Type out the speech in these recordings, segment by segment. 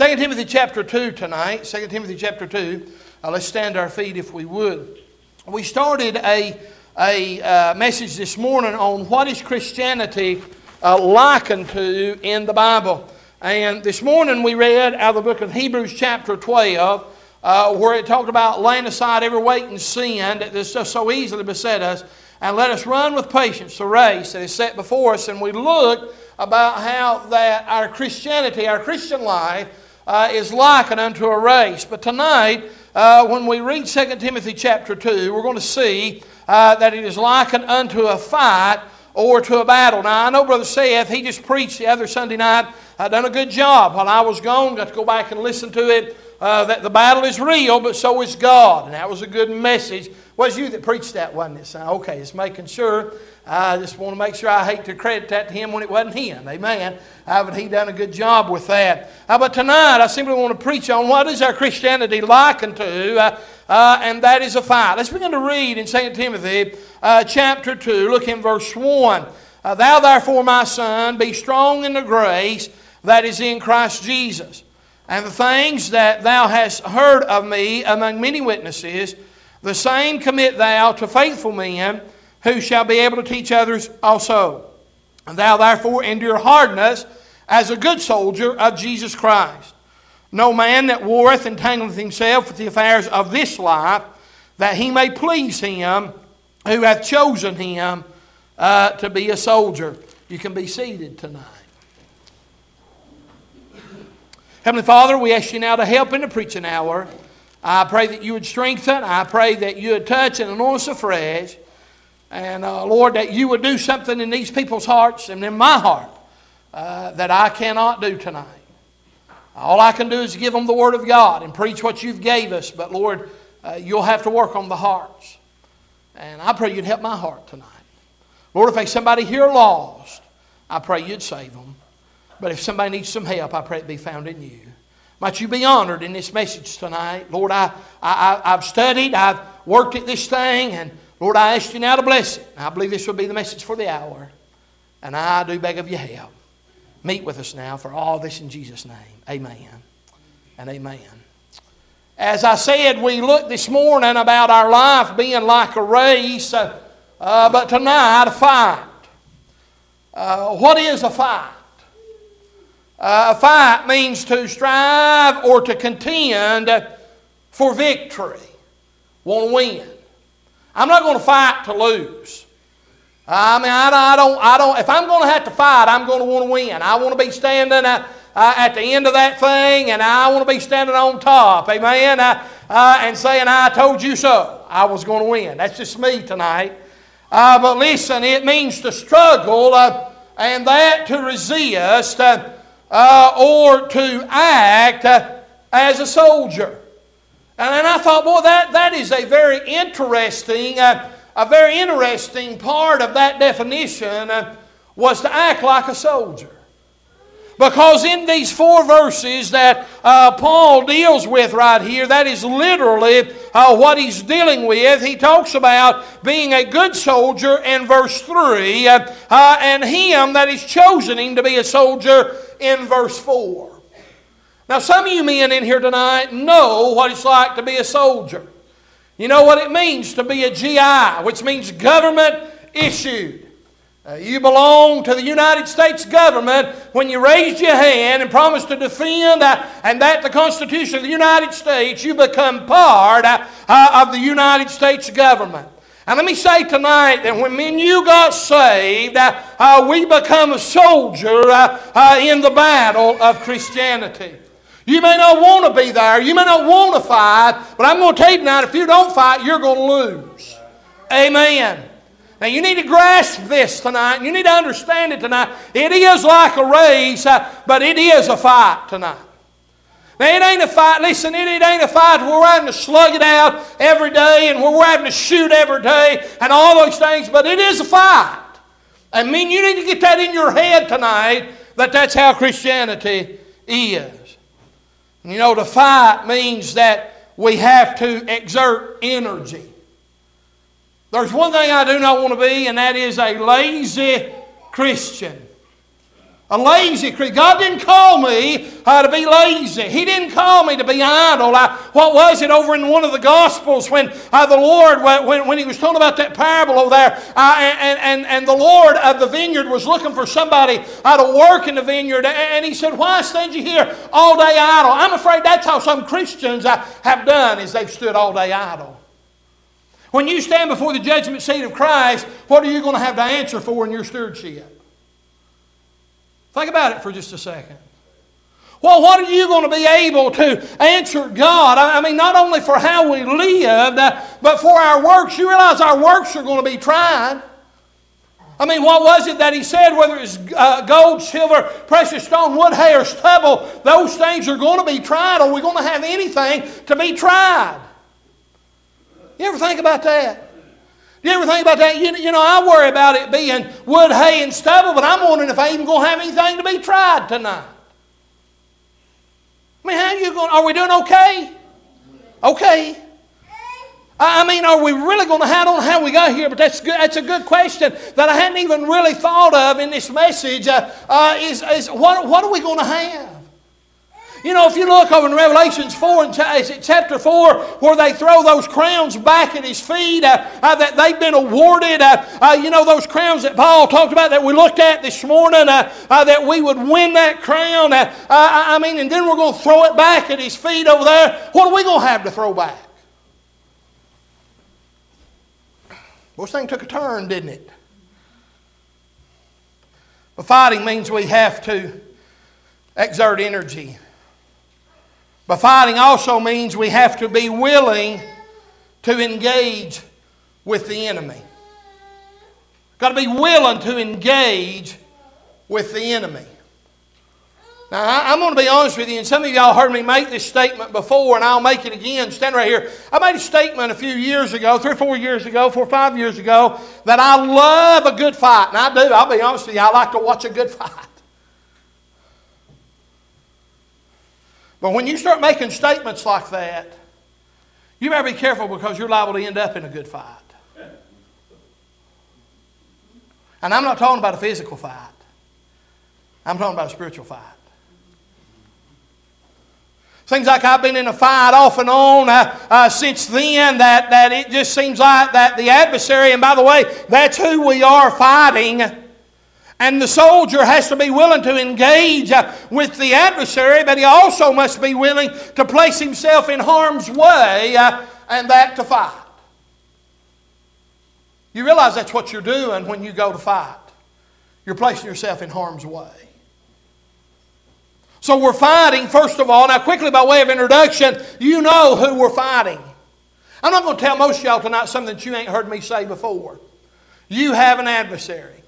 2 Timothy chapter 2 tonight. 2 Timothy chapter 2. Uh, let's stand our feet if we would. We started a, a uh, message this morning on what is Christianity uh, likened to in the Bible. And this morning we read out of the book of Hebrews chapter 12 uh, where it talked about laying aside every weight and sin that just so easily beset us and let us run with patience the race that is set before us. And we looked about how that our Christianity, our Christian life, uh, is likened unto a race. But tonight, uh, when we read 2 Timothy chapter 2, we're going to see uh, that it is likened unto a fight or to a battle. Now, I know Brother Seth, he just preached the other Sunday night. I done a good job while I was gone. Got to go back and listen to it. Uh, that the battle is real, but so is God. And that was a good message. Was you that preached that, wasn't it? So, okay, just making sure. I just want to make sure I hate to credit that to him when it wasn't him. Amen. Uh, but he done a good job with that. Uh, but tonight, I simply want to preach on what is our Christianity likened to, uh, uh, and that is a fight. Let's begin to read in 2 Timothy uh, chapter 2. Look in verse 1. Uh, Thou therefore, my son, be strong in the grace that is in Christ Jesus. And the things that thou hast heard of me among many witnesses, the same commit thou to faithful men who shall be able to teach others also. And thou therefore endure hardness as a good soldier of Jesus Christ. No man that warreth entangleth himself with the affairs of this life, that he may please him who hath chosen him uh, to be a soldier. You can be seated tonight. Heavenly Father, we ask you now to help in the preaching hour. I pray that you would strengthen. I pray that you would touch and anoint us afresh. And uh, Lord, that you would do something in these people's hearts and in my heart uh, that I cannot do tonight. All I can do is give them the Word of God and preach what you've gave us. But Lord, uh, you'll have to work on the hearts. And I pray you'd help my heart tonight. Lord, if there's somebody here lost, I pray you'd save them. But if somebody needs some help, I pray it be found in you. Might you be honored in this message tonight. Lord, I, I, I've studied, I've worked at this thing, and Lord, I ask you now to bless it. I believe this will be the message for the hour. And I do beg of your help. Meet with us now for all this in Jesus' name. Amen and amen. As I said, we looked this morning about our life being like a race, uh, uh, but tonight a fight. Uh, what is a fight? Uh, a fight means to strive or to contend for victory. Want to win. I'm not going to fight to lose. I mean, I, I, don't, I don't, if I'm going to have to fight, I'm going to want to win. I want to be standing uh, uh, at the end of that thing and I want to be standing on top, amen, uh, uh and saying, I told you so. I was going to win. That's just me tonight. Uh, but listen, it means to struggle uh, and that to resist or to act as a soldier. And then I thought, boy, that, that is a very interesting, uh, a very interesting part of that definition uh, was to act like a soldier. Because in these four verses that uh, Paul deals with right here, that is literally uh, what he's dealing with. He talks about being a good soldier in verse 3, uh, uh and him that is chosen him to be a soldier in verse 4. Now, some of you men in here tonight know what it's like to be a soldier. You know what it means to be a GI, which means government issued. Uh, you belong to the United States government when you raised your hand and promised to defend uh, and that the Constitution of the United States, you become part uh, uh of the United States government. And let me say tonight that when me and you got saved, uh, we become a soldier in the battle of Christianity. You may not want to be there. You may not want to fight. But I'm going to tell you tonight if you don't fight, you're going to lose. Amen. Now, you need to grasp this tonight. You need to understand it tonight. It is like a race, uh, but it is a fight tonight. Now, it ain't a fight. Listen, it, it ain't a fight where we're having to slug it out every day and where we're having to shoot every day and all those things, but it is a fight. I mean, you need to get that in your head tonight that that's how Christianity is. You know, to fight means that we have to exert energy. There's one thing I do not want to be, and that is a lazy Christian. A lazy creature. God didn't call me uh, to be lazy. He didn't call me to be idle. I, what was it over in one of the Gospels when uh, the Lord, when, when He was talking about that parable over there, uh, and, and, and the Lord of the vineyard was looking for somebody uh, to work in the vineyard, and He said, Why stand you here all day idle? I'm afraid that's how some Christians uh, have done, is they've stood all day idle. When you stand before the judgment seat of Christ, what are you going to have to answer for in your stewardship? Think about it for just a second. Well, what are you going to be able to answer God? I mean, not only for how we lived, but for our works. You realize our works are going to be tried. I mean, what was it that he said? Whether it's uh, gold, silver, precious stone, wood, hay, or stubble, those things are going to be tried. Are we going to have anything to be tried? You ever think about that? You ever think about that? You, you know, I worry about it being wood, hay, and stubble, but I'm wondering if I even going to have anything to be tried tonight. I mean, how are you going? Are we doing okay? Okay. I mean, are we really going to? I don't know how we got here, but that's good. That's a good question that I hadn't even really thought of in this message. Uh, uh, is is what what are we going to have? You know, if you look over in Revelations 4 and is it chapter 4, where they throw those crowns back at his feet uh, uh, that they've been awarded, uh, uh you know, those crowns that Paul talked about that we looked at this morning, uh, uh, that we would win that crown. I mean, and then we're going to throw it back at his feet over there. What are we going to have to throw back? Well, this thing took a turn, didn't it? But fighting means we have to exert energy. But fighting also means we have to be willing to engage with the enemy. Got to be willing to engage with the enemy. Now, I'm going to be honest with you, and some of y'all heard me make this statement before, and I'll make it again. Stand right here. I made a statement a few years ago, three or four years ago, four or five years ago, that I love a good fight. And I do, I'll be honest with you, I like to watch a good fight. But when you start making statements like that, you better be careful because you're liable to end up in a good fight. And I'm not talking about a physical fight. I'm talking about a spiritual fight. Seems like I've been in a fight off and on uh, uh, since then that, that it just seems like that the adversary, and by the way, that's who we are fighting and the soldier has to be willing to engage uh, with the adversary, but he also must be willing to place himself in harm's way uh, and that to fight. You realize that's what you're doing when you go to fight. You're placing yourself in harm's way. So we're fighting, first of all. Now, quickly, by way of introduction, you know who we're fighting. I'm not going to tell most y'all tonight something that you ain't heard me say before. You have an adversary.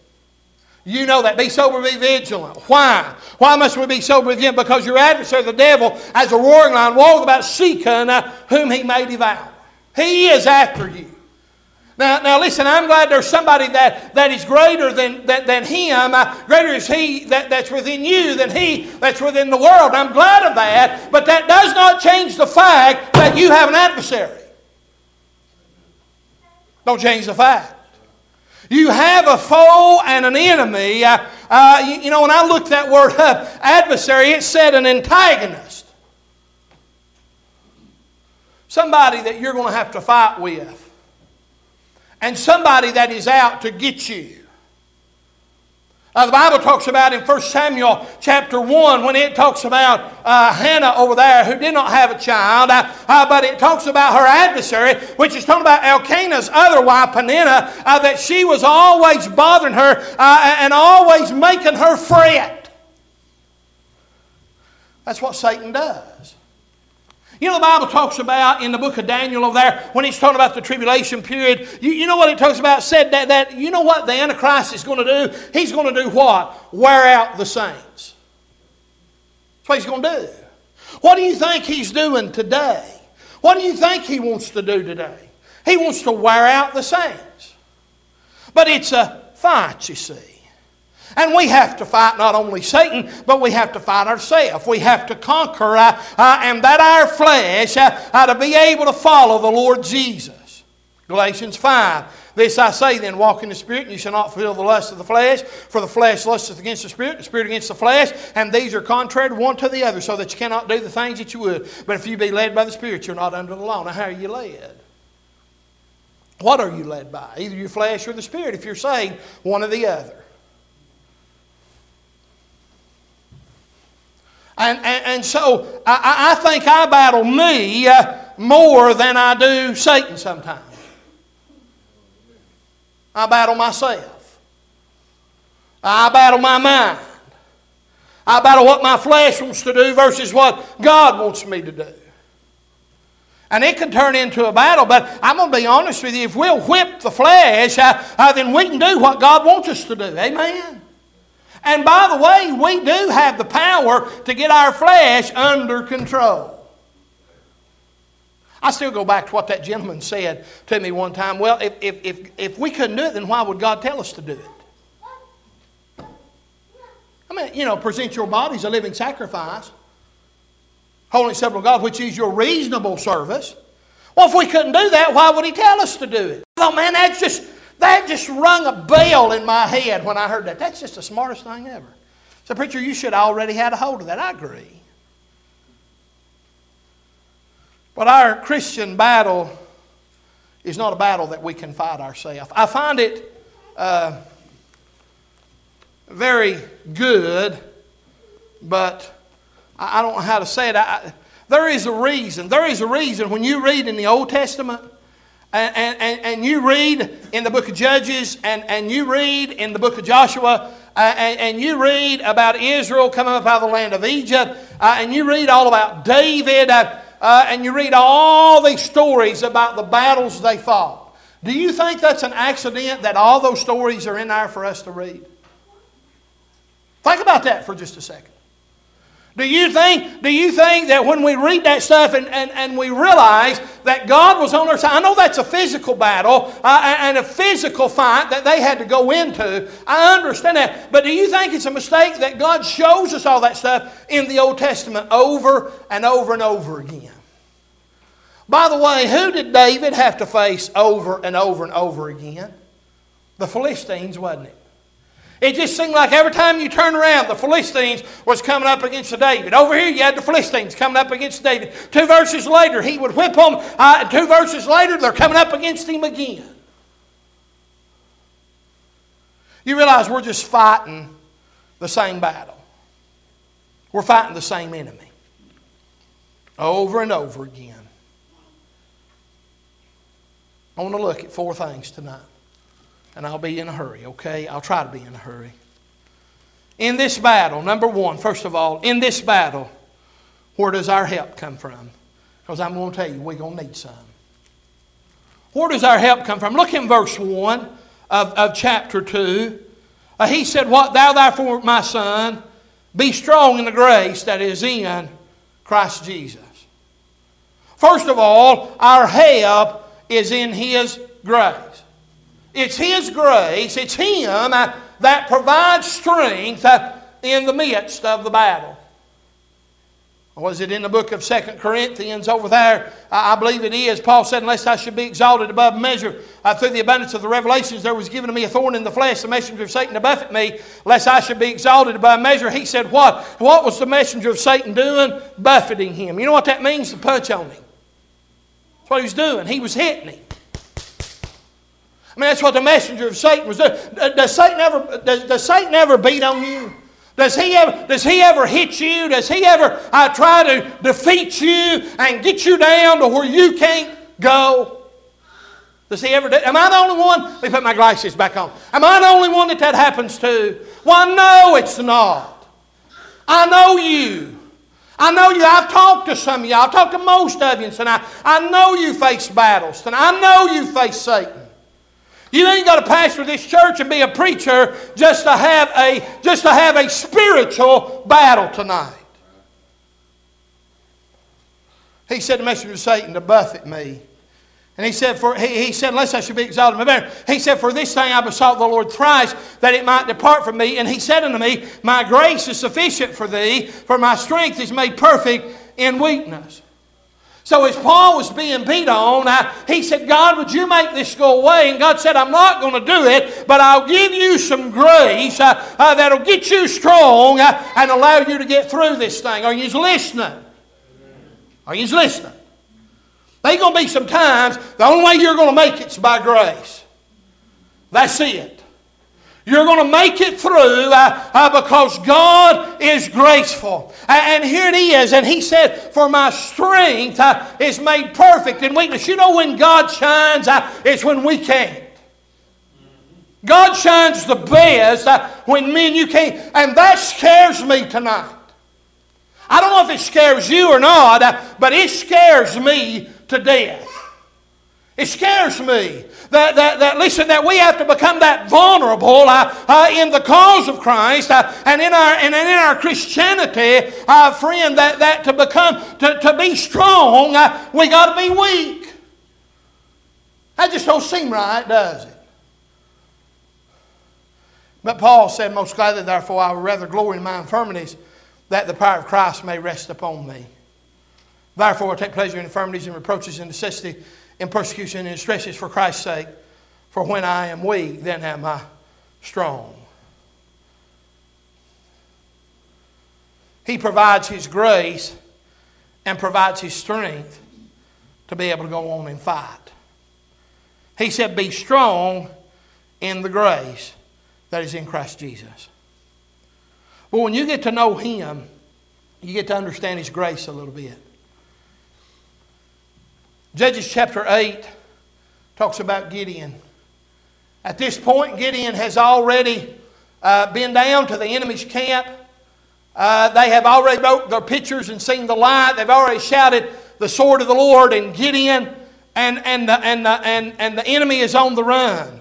You know that. Be sober, be vigilant. Why? Why must we be sober vigilant? Because your adversary, the devil, as a roaring lion, walks about seeking uh, whom he may devour. He is after you. Now, now listen, I'm glad there's somebody that, that is greater than, than, than him. Uh, greater is he that, that's within you than he that's within the world. I'm glad of that, but that does not change the fact that you have an adversary. Don't change the fact. You have a foe and an enemy. Uh, uh, you, you, know, when I looked that word up, adversary, it said an antagonist. Somebody that you're going to have to fight with. And somebody that is out to get you. Uh, the Bible talks about in 1 Samuel chapter 1 when it talks about uh, Hannah over there who did not have a child, uh, uh but it talks about her adversary, which is talking about Elkanah's other wife, Peninnah, uh, that she was always bothering her uh, and always making her fret. That's what Satan does. You know, the Bible talks about in the book of Daniel over there, when he's talking about the tribulation period, you, you know what it talks about? Said that, that, you know what the Antichrist is going to do? He's going to do what? Wear out the saints. That's what he's going to do. What do you think he's doing today? What do you think he wants to do today? He wants to wear out the saints. But it's a fight, you see. And we have to fight not only Satan, but we have to fight ourselves. We have to conquer uh, uh, and that our flesh uh, to be able to follow the Lord Jesus. Galatians 5. This I say then, walk in the Spirit, and you shall not fulfill the lust of the flesh. For the flesh lusteth against the Spirit, the Spirit against the flesh, and these are contrary one to the other, so that you cannot do the things that you would. But if you be led by the Spirit, you're not under the law. Now, how are you led? What are you led by? Either your flesh or the Spirit. If you're saved, one or the other. And, and, and so I, I, think I battle me uh, more than I do Satan sometimes. I battle myself. I battle my mind. I battle what my flesh wants to do versus what God wants me to do. And it can turn into a battle, but I'm going to be honest with you. If we'll whip the flesh, uh, uh, then we can do what God wants us to do. Amen? And by the way, we do have the power to get our flesh under control. I still go back to what that gentleman said to me one time. Well, if, if, if, if we couldn't do it, then why would God tell us to do it? I mean, you know, present your bodies a living sacrifice, holy acceptable God, which is your reasonable service. Well, if we couldn't do that, why would He tell us to do it? Oh man, that's just that just rung a bell in my head when I heard that. That's just the smartest thing ever. So, preacher, you should have already had a hold of that. I agree. But our Christian battle is not a battle that we can fight ourselves. I find it uh, very good, but I, I, don't know how to say it. I, there is a reason. There is a reason when you read in the Old Testament and, and, and you read in the book of Judges and, and you read in the book of Joshua uh, and, and, you read about Israel coming up out of the land of Egypt uh, and you read all about David. Uh, uh, and you read all these stories about the battles they fought. Do you think that's an accident that all those stories are in there for us to read? Think about that for just a second. Do you think, do you think that when we read that stuff and, and, and we realize that God was on our side? I know that's a physical battle uh, and a physical fight that they had to go into. I understand that. But do you think it's a mistake that God shows us all that stuff in the Old Testament over and over and over again? By the way, who did David have to face over and over and over again? The Philistines, wasn't it? It just seemed like every time you turn around, the Philistines was coming up against David. Over here, you had the Philistines coming up against David. Two verses later, he would whip them. Uh, two verses later, they're coming up against him again. You realize we're just fighting the same battle. We're fighting the same enemy over and over again. I want to look at four things tonight and I'll be in a hurry, okay? I'll try to be in a hurry. In this battle, number one, first of all, in this battle, where does our help come from? Because I'm going to tell you, we're going to need some. Where does our help come from? Look in verse 1 of, of chapter 2. Uh, he said, What thou therefore, my son, be strong in the grace that is in Christ Jesus. First of all, our help is in His grace. It's His grace, it's Him that provides strength in the midst of the battle. Was it in the book of Second Corinthians over there? I believe it is. Paul said, Unless I should be exalted above measure uh, through the abundance of the revelations, there was given to me a thorn in the flesh, the messenger of Satan to buffet me, lest I should be exalted above measure. He said, What? What was the messenger of Satan doing? Buffeting him. You know what that means? To punch on him. That's what he was doing. He was hitting him. I mean, that's what the messenger of Satan was. Does Satan ever, does, does Satan ever beat on you? Does he ever, does he ever hit you? Does he ever uh, try to defeat you and get you down to where you can't go? Does he ever do? Am I the only one? Let me put my glasses back on. Am I the only one that that happens to? Well, no, it's not. I know you. I know you. I've talked to some of you. I've talked to most of you tonight. I know you face battles tonight. I know you face Satan. You ain't got to pastor this church and be a preacher just to have a, just to have a spiritual battle tonight. He said the messenger of Satan to buffet me. And he said, for, he, he said, unless I should be exalted in my better. He said, For this thing I besought the Lord thrice, that it might depart from me. And he said unto me, My grace is sufficient for thee, for my strength is made perfect in weakness. So as Paul was being beat on, I, he said, God, would you make this go away? And God said, I'm not going to do it, but I'll give you some grace uh, uh, that'll get you strong uh, and allow you to get through this thing. Are you listening? Are you listening? There's going to be some times the only way you're going to make it is by grace. That's it. You're going to make it through uh, uh, because God is graceful. And, and, here it is. And He said, For my strength uh, is made perfect in weakness. You know when God shines, uh, it's when we can't. God shines the best uh, when me and you can't. And that scares me tonight. I don't know if it scares you or not, uh, but it scares me to death. It scares me that, that, that, listen, that we have to become that vulnerable uh, uh, in the cause of Christ uh, and, in our, and in our Christianity, uh, friend, that, that to become, to, to be strong, uh, we got to be weak. That just don't seem right, does it? But Paul said, Most gladly, therefore, I would rather glory in my infirmities, that the power of Christ may rest upon me. Therefore, I take pleasure in infirmities and reproaches and necessity in persecution and stresses for Christ's sake. For when I am weak, then am I strong. He provides His grace and provides His strength to be able to go on and fight. He said, Be strong in the grace that is in Christ Jesus. But when you get to know Him, you get to understand His grace a little bit. Judges chapter 8 talks about Gideon. At this point, Gideon has already uh, been down to the enemy's camp. Uh, they have already broke their pitchers and seen the light. They've already shouted the sword of the Lord and Gideon, and, and, the, and, the, and, and the enemy is on the run. And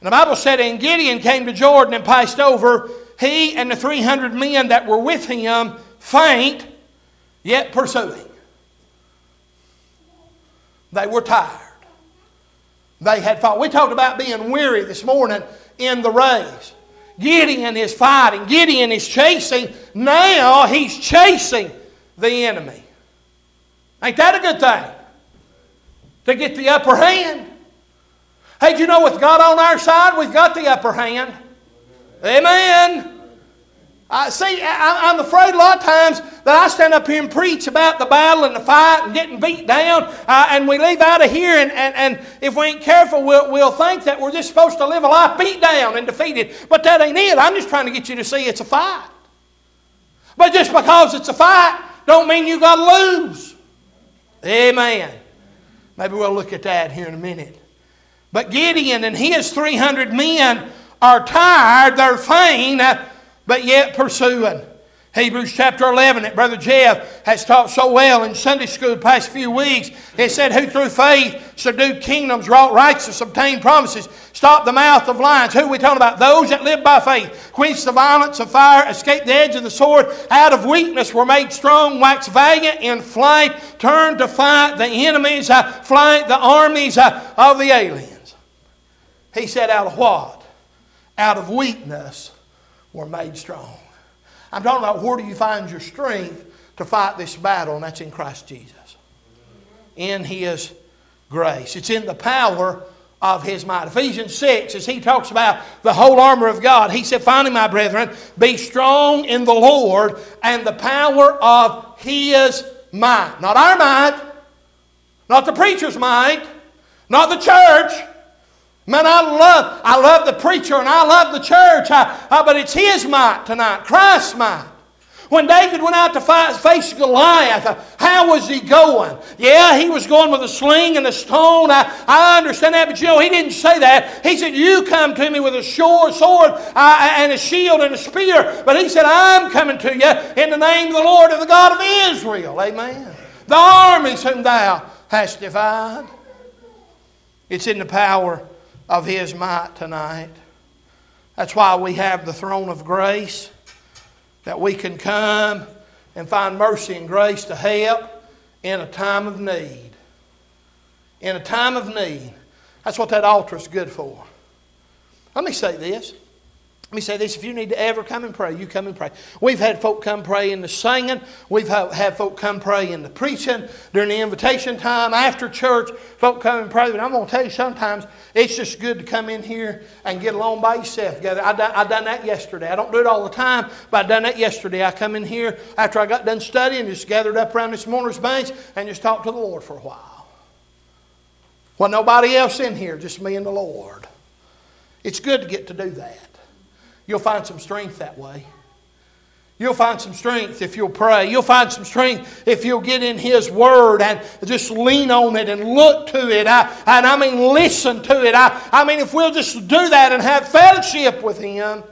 the Bible said, And Gideon came to Jordan and passed over, he and the 300 men that were with him faint, yet pursuing. They were tired. They had fought. We talked about being weary this morning in the race. Gideon is fighting. Gideon is chasing. Now he's chasing the enemy. Ain't that a good thing? To get the upper hand. Hey, do you know with God on our side, we've got the upper hand? Amen. I see, I, am afraid a lot of times that I stand up here and preach about the battle and the fight and getting beat down, uh, and we leave out of here, and, and, and if we ain't careful, we'll, we'll think that we're just supposed to live a life beat down and defeated. But that ain't it. I'm just trying to get you to see it's a fight. But just because it's a fight, don't mean you got to lose. Amen. Maybe we'll look at that here in a minute. But Gideon and his 300 men are tired, they're faint but yet pursuing. Hebrews chapter 11 that Brother Jeff has taught so well in Sunday school the past few weeks. It said, Who through faith subdued kingdoms, wrought righteousness, obtained promises, stopped the mouth of lions. Who are we talking about? Those that live by faith, quenched the violence of fire, escaped the edge of the sword, out of weakness were made strong, waxed valiant in flight, turned to fight the enemies, uh, flight the armies uh, of the aliens. He said, Out of what? Out of weakness were made strong. I'm talking about where do you find your strength to fight this battle, and that's in Christ Jesus. In His grace. It's in the power of His might. Ephesians 6, as he talks about the whole armor of God, he said, Finally, my brethren, be strong in the Lord and the power of His might. Not our might, not the preacher's might, not the church, Man, I love, I love the preacher and I love the church, I, I, but it's his might tonight, Christ's might. When David went out to fight, face Goliath, uh, how was he going? Yeah, he was going with a sling and a stone. I, I understand that, but you know, he didn't say that. He said, You come to me with a sword uh, and a shield and a spear. But he said, I'm coming to you in the name of the Lord and the God of Israel. Amen. The armies whom thou hast defied. It's in the power of His might tonight. That's why we have the throne of grace, that we can come and find mercy and grace to help in a time of need. In a time of need. That's what that altar is good for. Let me say this. Let me say this if you need to ever come and pray, you come and pray. We've had folk come pray in the singing. We've had folk come pray in the preaching, during the invitation time, after church. Folk come and pray. But I'm going to tell you, sometimes it's just good to come in here and get along by yourself together. I done, I done that yesterday. I don't do it all the time, but I done that yesterday. I come in here after I got done studying, just gathered up around this mourner's bench and just talked to the Lord for a while. Well, nobody else in here, just me and the Lord. It's good to get to do that. You'll find some strength that way. You'll find some strength if you'll pray. You'll find some strength if you'll get in His Word and just lean on it and look to it. I, and I mean, listen to it. I, I mean, if we'll just do that and have fellowship with Him.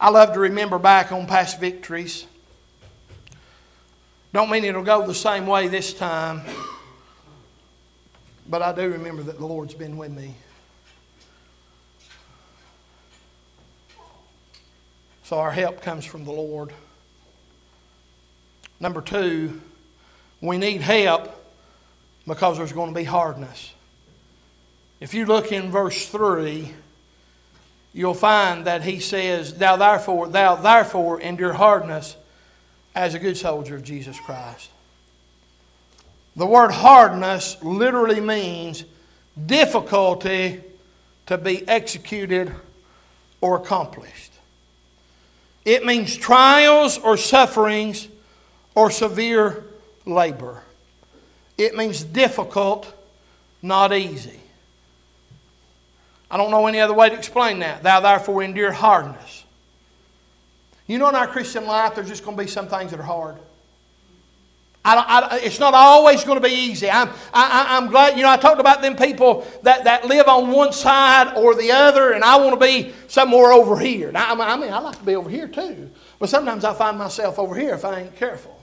I love to remember back on past victories. Don't mean it'll go the same way this time, but I do remember that the Lord's been with me. So our help comes from the Lord. Number two, we need help because there's going to be hardness. If you look in verse 3, you'll find that he says, Thou therefore, thou therefore endure hardness as a good soldier of Jesus Christ. The word hardness literally means difficulty to be executed or accomplished. It means trials or sufferings or severe labor. It means difficult, not easy. I don't know any other way to explain that. Thou therefore endure hardness. You know, in our Christian life, there's just going to be some things that are hard. I I, it's not always going to be easy. I'm, I, am glad, you know, I talked about them people that, that live on one side or the other, and I want to be somewhere over here. Now, I mean, I like to be over here too, but sometimes I find myself over here if I ain't careful.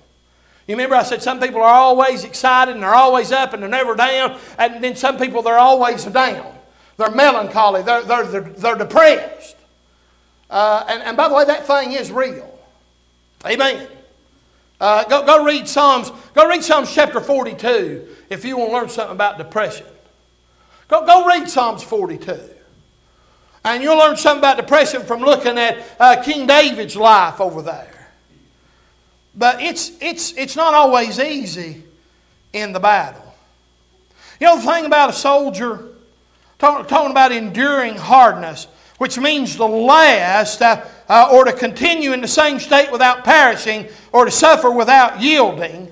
You remember I said some people are always excited and they're always up and they're never down, and then some people they're always down. They're melancholy, they're, they're, they're, they're depressed. Uh, and, and by the way, that thing is real. Amen. Uh, go, go read Psalms. Go read Psalms chapter 42 if you want to learn something about depression. Go, go read Psalms 42. And you'll learn something about depression from looking at uh, King David's life over there. But it's, it's, it's not always easy in the battle. You know the thing about a soldier, talking, talking about enduring hardness, which means the last, uh, uh, or to continue in the same state without perishing, or to suffer without yielding.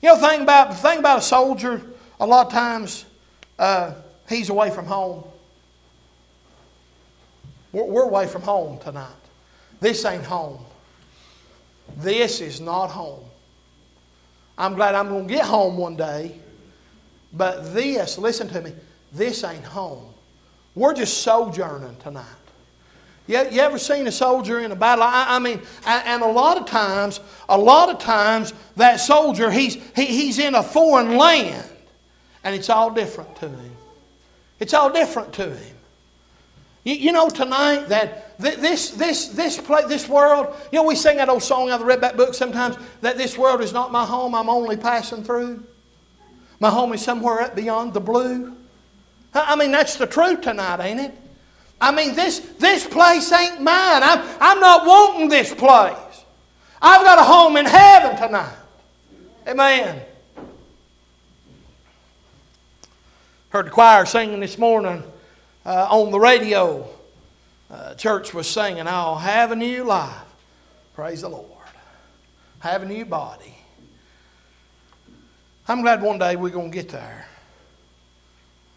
You know, the thing about, thing about a soldier, a lot of times uh, he's away from home. We're, we're away from home tonight. This ain't home. This is not home. I'm glad I'm going to get home one day, but this, listen to me, this ain't home. We're just sojourning tonight. You, you ever seen a soldier in a battle? I, I mean, and a lot of times, a lot of times, that soldier, he's, he, he's in a foreign land, and it's all different to him. It's all different to him. You, you know, tonight, that this, this, this, play, this world, you know, we sing that old song out of the Redback book sometimes, that this world is not my home, I'm only passing through. My home is somewhere up beyond the blue. I mean, that's the truth tonight, ain't it? I mean, this, this place ain't mine. I'm, I'm not wanting this place. I've got a home in heaven tonight. Amen. Heard the choir singing this morning uh, on the radio. Uh, church was singing, I'll have a new life. Praise the Lord. Have a new body. I'm glad one day we're going to get there.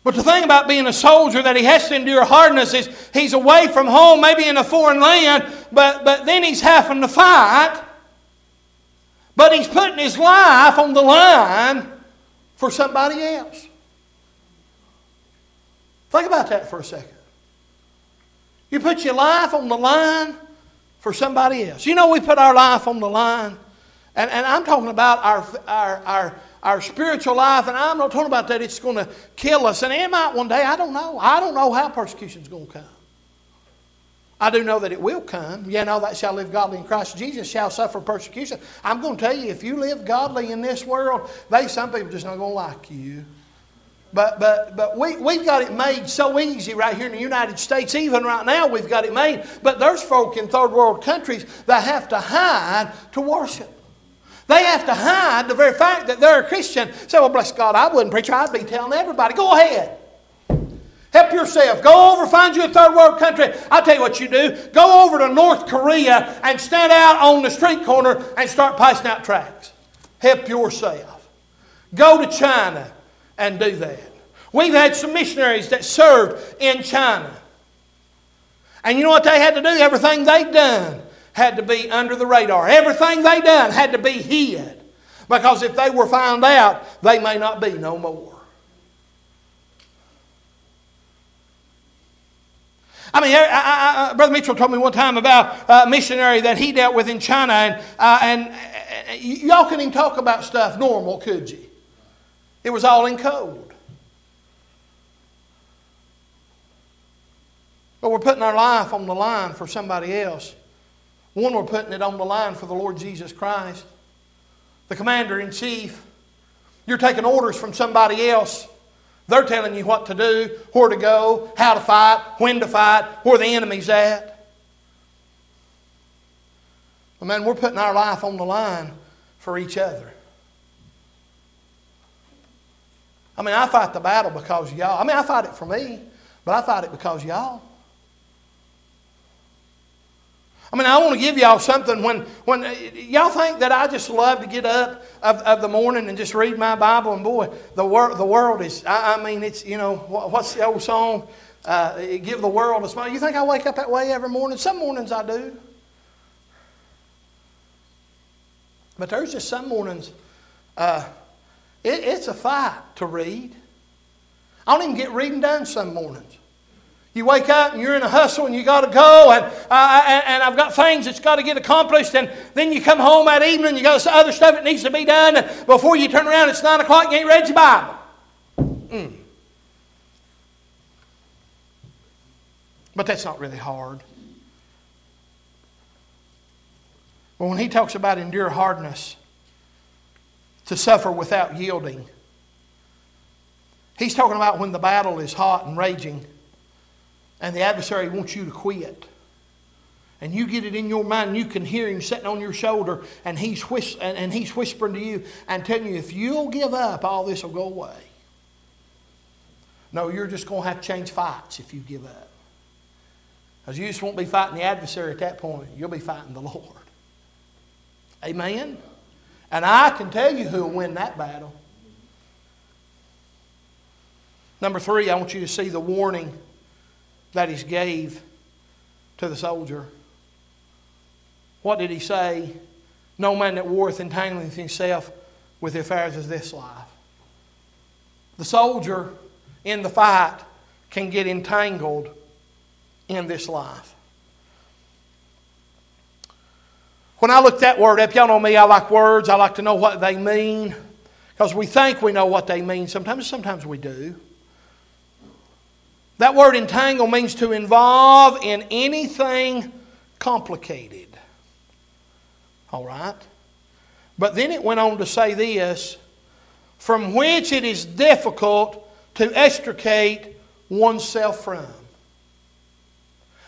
But the thing about being a soldier that he has to endure hardness is he's away from home, maybe in a foreign land, but, but then he's having to fight. But he's putting his life on the line for somebody else. Think about that for a second. You put your life on the line for somebody else. You know, we put our life on the line, and, and I'm talking about our, our, our our spiritual life, and I'm not talking about that it's going to kill us. And it might one day, I don't know. I don't know how persecution is going to come. I do know that it will come. Yeah, know that shall live godly in Christ Jesus shall suffer persecution. I'm going to tell you, if you live godly in this world, they some people just not going to like you. but, but, but we, we've got it made so easy right here in the United States. Even right now, we've got it made. But there's folk in third world countries that have to hide to worship. They have to hide the very fact that they're a Christian. Say, well, bless God, I wouldn't preach. I'd be telling everybody, go ahead. Help yourself. Go over, find you a third world country. I'll tell you what you do. Go over to North Korea and stand out on the street corner and start passing out tracts. Help yourself. Go to China and do that. We've had some missionaries that served in China. And you know what they had to do? Everything they'd done had to be under the radar. Everything they done had to be hid. Because if they were found out, they may not be no more. I mean, I, I, I, Brother Mitchell told me one time about a missionary that he dealt with in China, and, uh, and uh, y'all couldn't even talk about stuff normal, could you? It was all in code. But we're putting our life on the line for somebody else. One, we're putting it on the line for the Lord Jesus Christ. The commander in chief, you're taking orders from somebody else. They're telling you what to do, where to go, how to fight, when to fight, where the enemy's at. But man, we're putting our life on the line for each other. I mean, I fight the battle because y'all. I mean, I fight it for me, but I fight it because y'all. I mean, I want to give y'all something when, when y'all think that I just love to get up of, of the morning and just read my Bible, and boy, the, wor- the world is, I, I mean, it's, you know, what, what's the old song? Uh, give the world a smile. You think I wake up that way every morning? Some mornings I do. But there's just some mornings, uh, it, it's a fight to read. I don't even get reading done some mornings. You wake up and you're in a hustle and you got to go, and, uh, and, and, I've got things that's got to get accomplished, and then you come home that evening, you got other stuff that needs to be done, and before you turn around, it's 9 o'clock, you ain't read your Bible. Mm. But that's not really hard. But when he talks about endure hardness, to suffer without yielding, he's talking about when the battle is hot and raging and the adversary wants you to quit. And you get it in your mind, and you can hear him sitting on your shoulder, and he's, whis- and, and he's whispering to you and telling you, if you'll give up, all this will go away. No, you're just going to have to change fights if you give up. Because you just won't be fighting the adversary at that point. You'll be fighting the Lord. Amen? And I can tell you who will win that battle. Number three, I want you to see the warning that he gave to the soldier. What did he say? No man that warreth entangleth himself with the affairs of this life. The soldier in the fight can get entangled in this life. When I look that word up, y'all know me, I like words, I like to know what they mean. Because we think we know what they mean sometimes, sometimes we do. That word entangle means to involve in anything complicated. All right? But then it went on to say this from which it is difficult to extricate oneself from.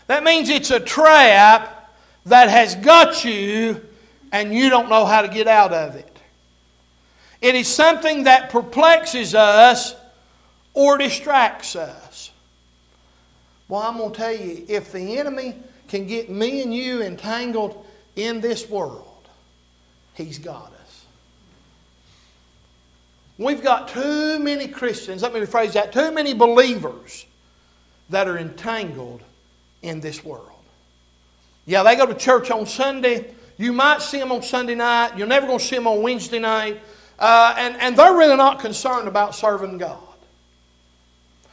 That means it's a trap that has got you and you don't know how to get out of it. It is something that perplexes us or distracts us. Well, I'm going to tell you if the enemy can get me and you entangled in this world, he's got us. We've got too many Christians, let me rephrase that, too many believers that are entangled in this world. Yeah, they go to church on Sunday. You might see them on Sunday night. You're never going to see them on Wednesday night. Uh, and, and they're really not concerned about serving God.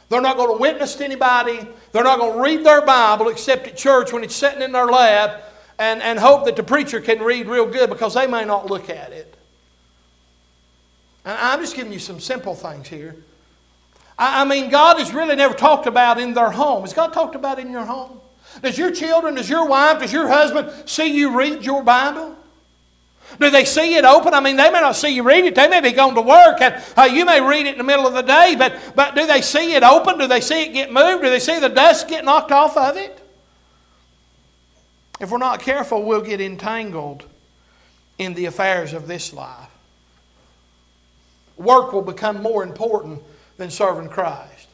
They're not going to witness to anybody. They're not going to read their Bible except at church when it's sitting in their lap and, and hope that the preacher can read real good because they may not look at it. And I'm just giving you some simple things here. I, I mean, God has really never talked about in their home. Has God talked about in your home? Does your children, does your wife, does your husband see you read your Bible? Do they see it open? I mean, they may not see you read it. They may be going to work, and uh, you may read it in the middle of the day, but, but do they see it open? Do they see it get moved? Do they see the dust get knocked off of it? If we're not careful, we'll get entangled in the affairs of this life. Work will become more important than serving Christ.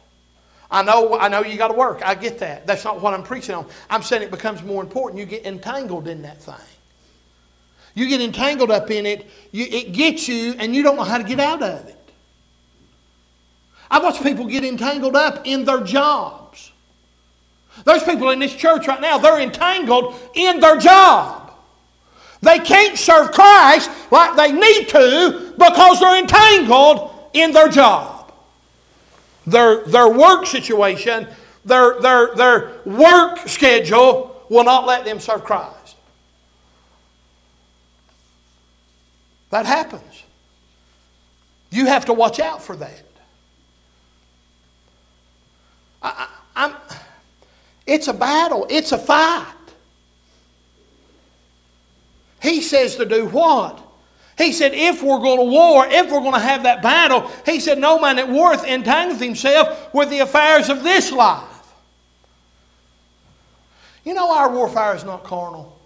I know, I know you got to work. I get that. That's not what I'm preaching on. I'm saying it becomes more important. You get entangled in that thing. You get entangled up in it, you, it gets you, and you don't know how to get out of it. I watch people get entangled up in their jobs. There's people in this church right now, they're entangled in their job. They can't serve Christ like they need to because they're entangled in their job. Their, their work situation, their, their, their work schedule will not let them serve Christ. That happens. You have to watch out for that. I, I, it's a battle, it's a fight. He says to do what? He said, if we're going to war, if we're going to have that battle, he said, no man at warreth entangleth himself with the affairs of this life. You know, our warfare is not carnal.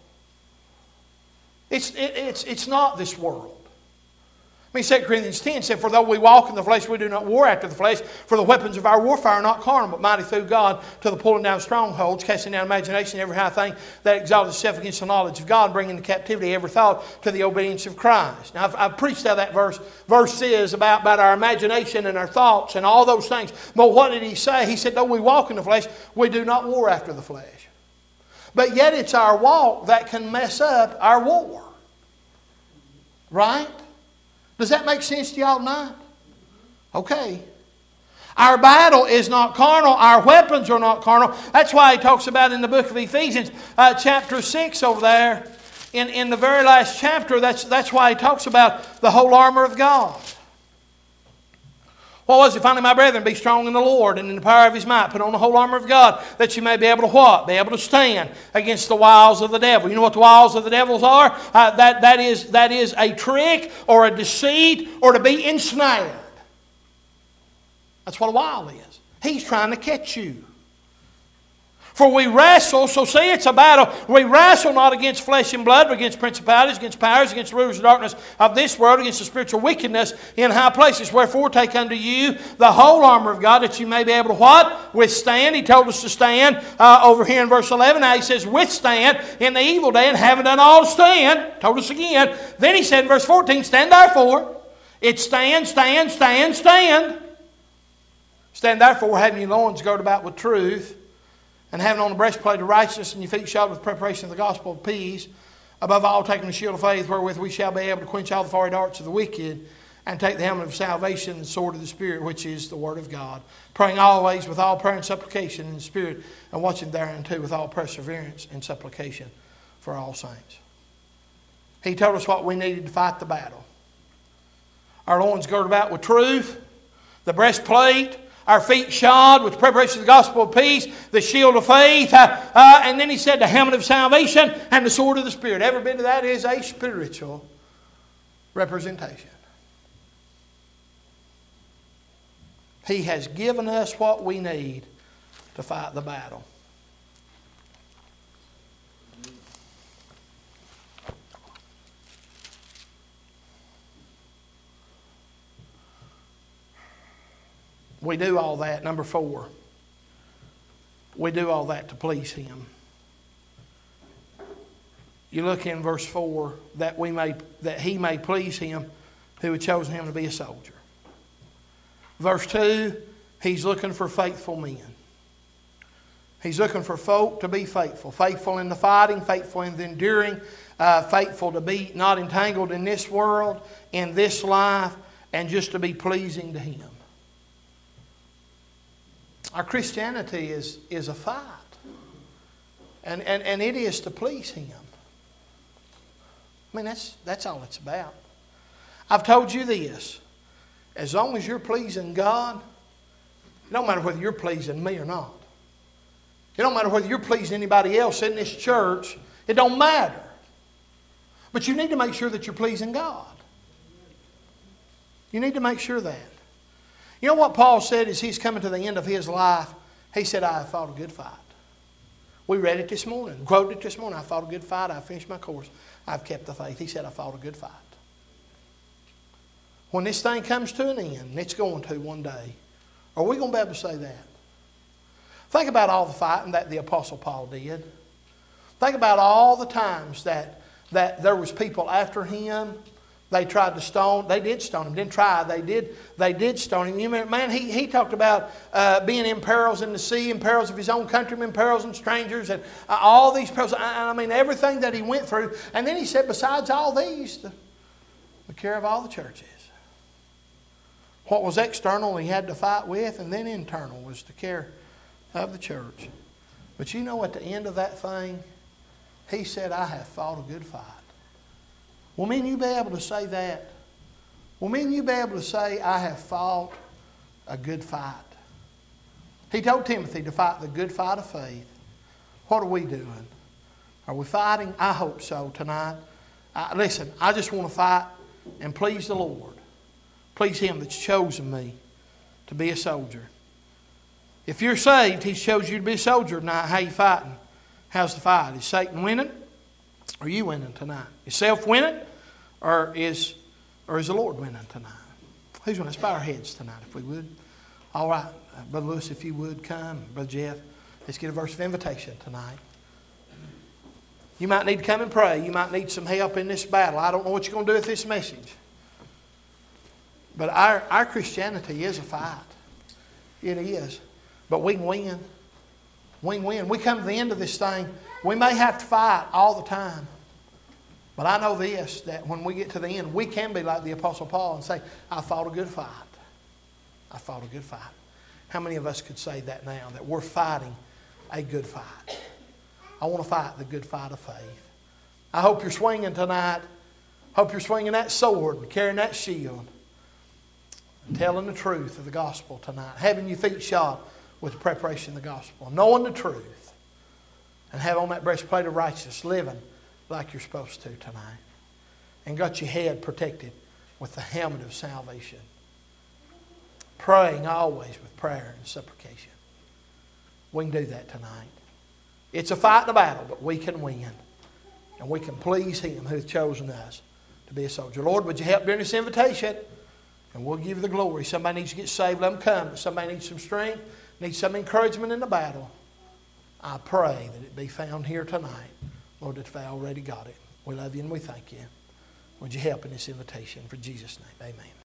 It's, it, it's, it's not this world. I mean, 2 Corinthians 10 said, For though we walk in the flesh, we do not war after the flesh, for the weapons of our warfare are not carnal, but mighty through God to the pulling down strongholds, casting down imagination, every high thing that exalts itself against the knowledge of God, bringing into captivity every thought to the obedience of Christ. Now, I've, I've preached out that verse. Verse is about, about our imagination and our thoughts and all those things. But what did he say? He said, Though we walk in the flesh, we do not war after the flesh. But yet it's our walk that can mess up our war. Right? Does that make sense to y'all tonight? Okay. Our battle is not carnal. Our weapons are not carnal. That's why he talks about in the book of Ephesians, uh, chapter 6 over there, in, in the very last chapter, that's, that's why he talks about the whole armor of God. What was it? Finally, my brethren, be strong in the Lord and in the power of his might. Put on the whole armor of God that you may be able to what? Be able to stand against the wiles of the devil. You know what the wiles of the devils are? Uh, that, that, is, that is a trick or a deceit or to be ensnared. That's what a wile is. He's trying to catch you. For we wrestle, so say it's a battle. We wrestle not against flesh and blood, but against principalities, against powers, against rulers of darkness of this world, against the spiritual wickedness in high places. Wherefore take unto you the whole armor of God that you may be able to what? Withstand. He told us to stand uh, over here in verse 11. Now he says, withstand in the evil day and having done all stand. Told us again. Then he said in verse 14, stand therefore. It's stand, stand, stand, stand. Stand therefore, having your loins girded about with truth and having on the breastplate of righteousness and your feet shod with preparation of the gospel of peace, above all taking the shield of faith wherewith we shall be able to quench all the fiery darts of the wicked, and take the helmet of salvation and the sword of the Spirit, which is the Word of God, praying always with all prayer and supplication in the Spirit, and watching thereunto with all perseverance and supplication for all saints. He told us what we needed to fight the battle. Our loins girded about with truth, the breastplate, our feet shod with preparation of the gospel of peace, the shield of faith, uh, uh, and then he said the helmet of salvation and the sword of the Spirit. Every bit of that is a spiritual representation. He has given us what we need to fight the battle. We do all that. Number four, we do all that to please Him. You look in verse 4 that, we may, that He may please Him who had chosen Him to be a soldier. Verse 2, He's looking for faithful men. He's looking for folk to be faithful. Faithful in the fighting, faithful in the enduring, uh, faithful to be not entangled in this world, in this life, and just to be pleasing to Him. Our Christianity is, is a fight. And, and, and it is to please Him. I mean, that's, that's all it's about. I've told you this. As long as you're pleasing God, it don't matter whether you're pleasing me or not. It don't matter whether you're pleasing anybody else in this church. It don't matter. But you need to make sure that you're pleasing God. You need to make sure that. You know what Paul said as he's coming to the end of his life? He said, I have fought a good fight. We read it this morning, quoted it this morning. I fought a good fight. I finished my course. I've kept the faith. He said, I fought a good fight. When this thing comes to an end, it's going to one day, are we going to be able to say that? Think about all the fighting that the Apostle Paul did. Think about all the times that, that there was people after him they tried to stone. They did stone him. Didn't try. They did. They did stone him. You know, man, he, he talked about uh, being in perils in the sea, in perils of his own countrymen, perils and strangers, and uh, all these perils. I, I, mean, everything that he went through. And then he said, besides all these, the, the care of all the churches. What was external he had to fight with, and then internal was the care of the church. But you know, at the end of that thing, he said, "I have fought a good fight." Will me and you be able to say that? Will me and you be able to say, I have fought a good fight? He told Timothy to fight the good fight of faith. What are we doing? Are we fighting? I hope so tonight. I, listen, I just want to fight and please the Lord. Please Him that's chosen me to be a soldier. If you're saved, He's chosen you to be a soldier tonight. How you fighting? How's the fight? Is Satan winning? Are you winning tonight? Is self winning? Or is, or is the Lord winning tonight? Who's going to bow our heads tonight, if we would? All right, uh, Brother Lewis, if you would come. Brother Jeff, let's get a verse of invitation tonight. You might need to come and pray. You might need some help in this battle. I don't know what you're going to do with this message. But our, our Christianity is a fight. It is. But we can win. We can win. We come to the end of this thing we may have to fight all the time. But I know this that when we get to the end, we can be like the Apostle Paul and say, I fought a good fight. I fought a good fight. How many of us could say that now, that we're fighting a good fight? I want to fight the good fight of faith. I hope you're swinging tonight. Hope you're swinging that sword and carrying that shield. And telling the truth of the gospel tonight. Having your feet shod with the preparation of the gospel. Knowing the truth and have on that breastplate of righteousness, living like you're supposed to tonight. And got your head protected with the helmet of salvation. Praying always with prayer and supplication. We can do that tonight. It's a fight and a battle, but we can win. And we can please Him who's chosen us to be a soldier. Lord, would you help during this invitation? And we'll give you the glory. Somebody needs to get saved, let them come. Somebody needs some strength, needs some encouragement in the battle. I pray that it be found here tonight. Lord, that they already got it. We love you and we thank you. Would you help in this invitation? For Jesus' name, amen.